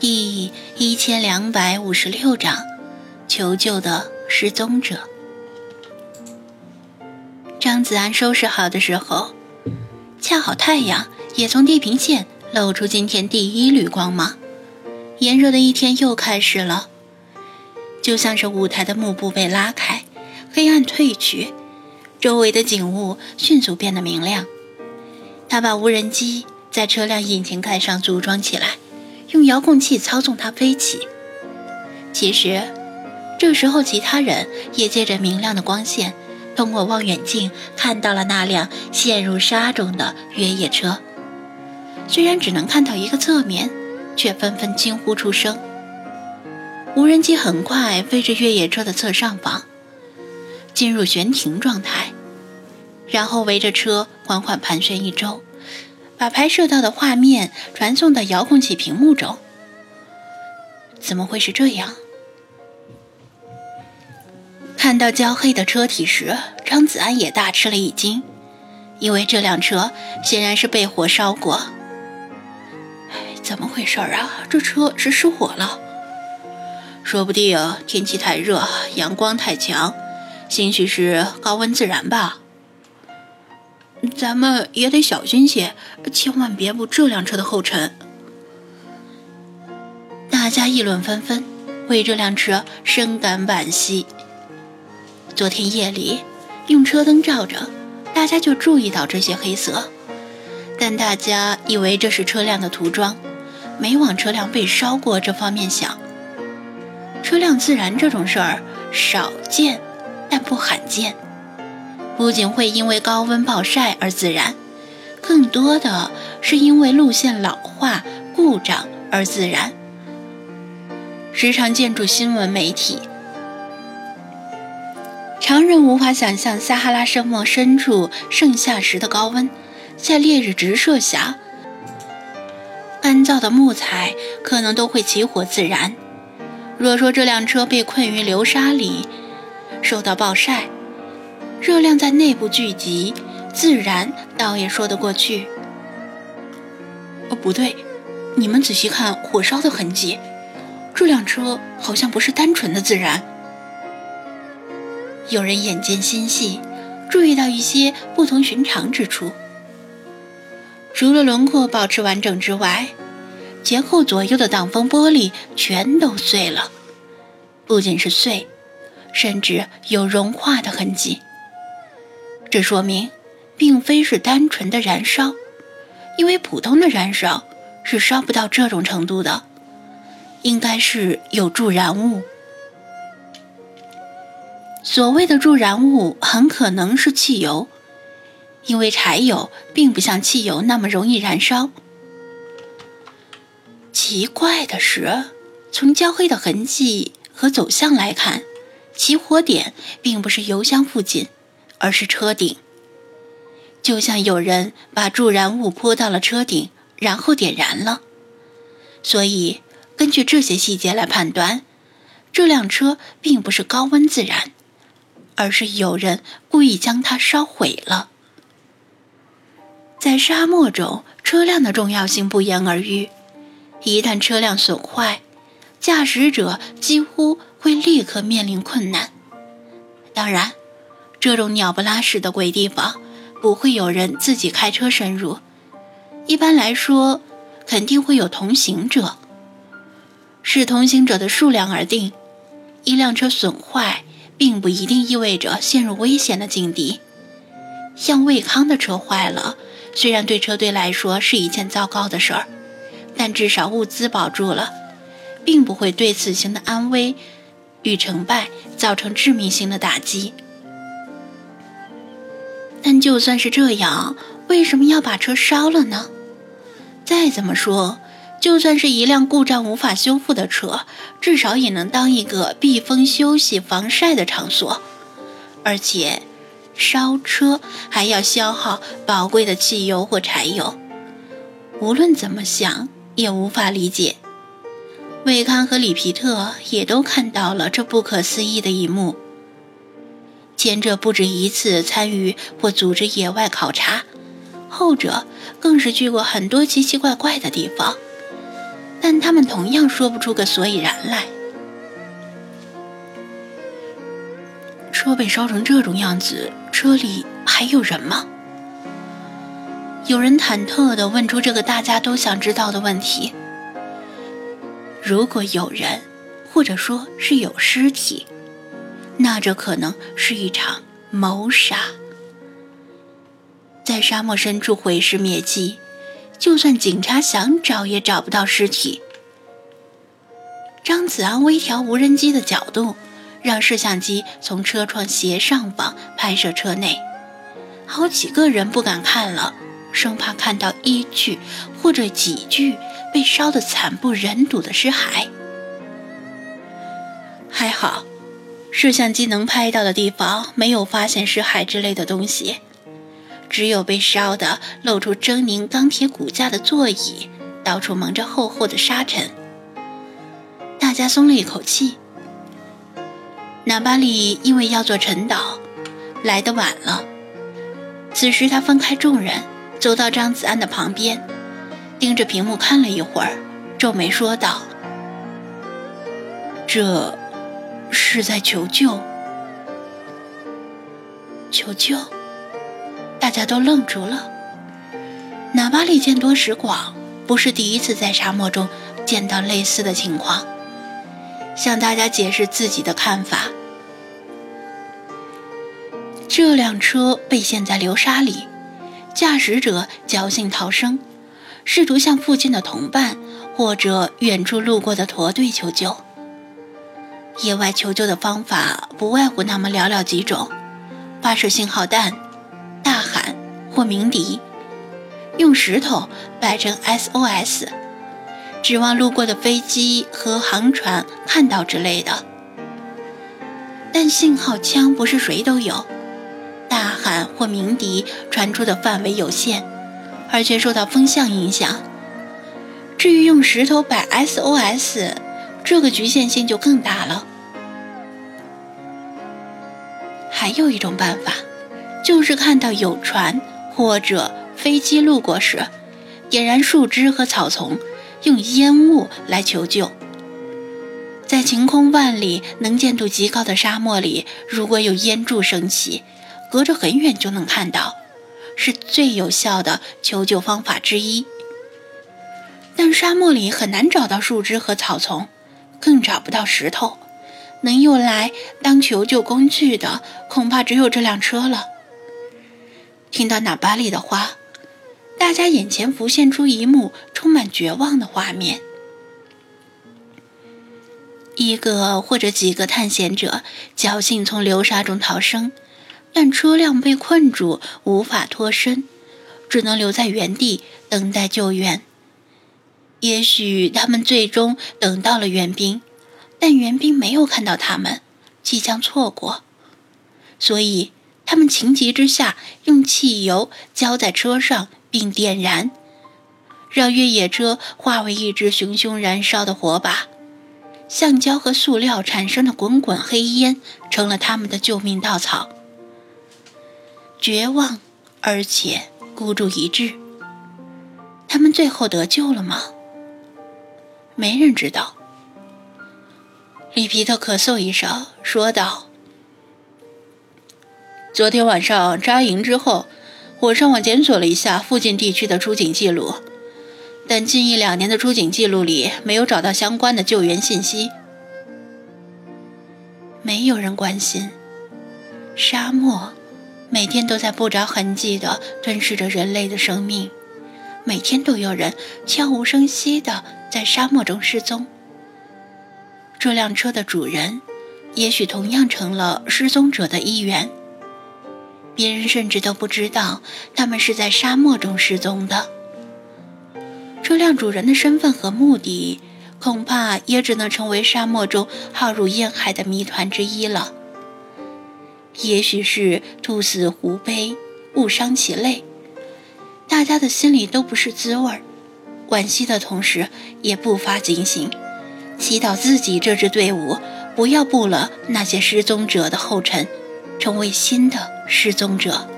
第一千两百五十六章，求救的失踪者。张子安收拾好的时候，恰好太阳也从地平线露出今天第一缕光芒。炎热的一天又开始了，就像是舞台的幕布被拉开，黑暗褪去，周围的景物迅速变得明亮。他把无人机在车辆引擎盖上组装起来。用遥控器操纵它飞起。其实，这时候其他人也借着明亮的光线，通过望远镜看到了那辆陷入沙中的越野车。虽然只能看到一个侧面，却纷纷惊呼出声。无人机很快飞至越野车的侧上方，进入悬停状态，然后围着车缓缓盘旋一周。把拍摄到的画面传送到遥控器屏幕中。怎么会是这样？看到焦黑的车体时，张子安也大吃了一惊，因为这辆车显然是被火烧过。怎么回事啊？这车是失火了？说不定天气太热，阳光太强，兴许是高温自燃吧。咱们也得小心些，千万别步这辆车的后尘。大家议论纷纷，为这辆车深感惋惜。昨天夜里用车灯照着，大家就注意到这些黑色，但大家以为这是车辆的涂装，没往车辆被烧过这方面想。车辆自燃这种事儿少见，但不罕见。不仅会因为高温暴晒而自燃，更多的是因为路线老化故障而自燃。时常见诸新闻媒体，常人无法想象撒哈拉沙漠深处盛夏时的高温，在烈日直射下，干燥的木材可能都会起火自燃。若说这辆车被困于流沙里，受到暴晒。热量在内部聚集，自燃倒也说得过去。哦，不对，你们仔细看火烧的痕迹，这辆车好像不是单纯的自燃。有人眼尖心细，注意到一些不同寻常之处。除了轮廓保持完整之外，前后左右的挡风玻璃全都碎了，不仅是碎，甚至有融化的痕迹。这说明，并非是单纯的燃烧，因为普通的燃烧是烧不到这种程度的，应该是有助燃物。所谓的助燃物很可能是汽油，因为柴油并不像汽油那么容易燃烧。奇怪的是，从焦黑的痕迹和走向来看，起火点并不是油箱附近。而是车顶，就像有人把助燃物泼到了车顶，然后点燃了。所以，根据这些细节来判断，这辆车并不是高温自燃，而是有人故意将它烧毁了。在沙漠中，车辆的重要性不言而喻。一旦车辆损坏，驾驶者几乎会立刻面临困难。当然。这种鸟不拉屎的鬼地方，不会有人自己开车深入。一般来说，肯定会有同行者。视同行者的数量而定。一辆车损坏，并不一定意味着陷入危险的境地。像魏康的车坏了，虽然对车队来说是一件糟糕的事儿，但至少物资保住了，并不会对此行的安危与成败造成致命性的打击。就算是这样，为什么要把车烧了呢？再怎么说，就算是一辆故障无法修复的车，至少也能当一个避风、休息、防晒的场所。而且，烧车还要消耗宝贵的汽油或柴油。无论怎么想，也无法理解。魏康和里皮特也都看到了这不可思议的一幕。前者不止一次参与或组织野外考察，后者更是去过很多奇奇怪怪的地方。但他们同样说不出个所以然来。车被烧成这种样子，车里还有人吗？有人忐忑地问出这个大家都想知道的问题。如果有人，或者说是有尸体，那这可能是一场谋杀。在沙漠深处毁尸灭迹，就算警察想找也找不到尸体。张子安微调无人机的角度，让摄像机从车窗斜上方拍摄车内，好几个人不敢看了。生怕看到一具或者几具被烧得惨不忍睹的尸骸。还好，摄像机能拍到的地方没有发现尸骸之类的东西，只有被烧得露出狰狞钢铁骨架的座椅，到处蒙着厚厚的沙尘。大家松了一口气。纳巴里因为要做晨祷，来得晚了。此时他分开众人。走到张子安的旁边，盯着屏幕看了一会儿，皱眉说道：“这是在求救。”求救！大家都愣住了。哪巴里见多识广，不是第一次在沙漠中见到类似的情况，向大家解释自己的看法：这辆车被陷在流沙里。驾驶者侥幸逃生，试图向附近的同伴或者远处路过的驼队求救。野外求救的方法不外乎那么寥寥几种：发射信号弹、大喊或鸣笛、用石头摆成 SOS、指望路过的飞机和航船看到之类的。但信号枪不是谁都有。大喊或鸣笛传出的范围有限，而且受到风向影响。至于用石头摆 SOS，这个局限性就更大了。还有一种办法，就是看到有船或者飞机路过时，点燃树枝和草丛，用烟雾来求救。在晴空万里、能见度极高的沙漠里，如果有烟柱升起，隔着很远就能看到，是最有效的求救方法之一。但沙漠里很难找到树枝和草丛，更找不到石头，能用来当求救工具的，恐怕只有这辆车了。听到纳巴利的话，大家眼前浮现出一幕充满绝望的画面：一个或者几个探险者侥幸从流沙中逃生。但车辆被困住，无法脱身，只能留在原地等待救援。也许他们最终等到了援兵，但援兵没有看到他们，即将错过，所以他们情急之下用汽油浇在车上并点燃，让越野车化为一只熊熊燃烧的火把。橡胶和塑料产生的滚滚黑烟成了他们的救命稻草。绝望，而且孤注一掷。他们最后得救了吗？没人知道。里皮特咳嗽一声，说道：“昨天晚上扎营之后，我上网检索了一下附近地区的出警记录，但近一两年的出警记录里没有找到相关的救援信息。没有人关心沙漠。”每天都在不着痕迹地吞噬着人类的生命，每天都有人悄无声息地在沙漠中失踪。这辆车的主人，也许同样成了失踪者的一员。别人甚至都不知道他们是在沙漠中失踪的。车辆主人的身份和目的，恐怕也只能成为沙漠中浩如烟海的谜团之一了。也许是兔死狐悲，物伤其类，大家的心里都不是滋味儿。惋惜的同时，也不乏警醒，祈祷自己这支队伍不要步了那些失踪者的后尘，成为新的失踪者。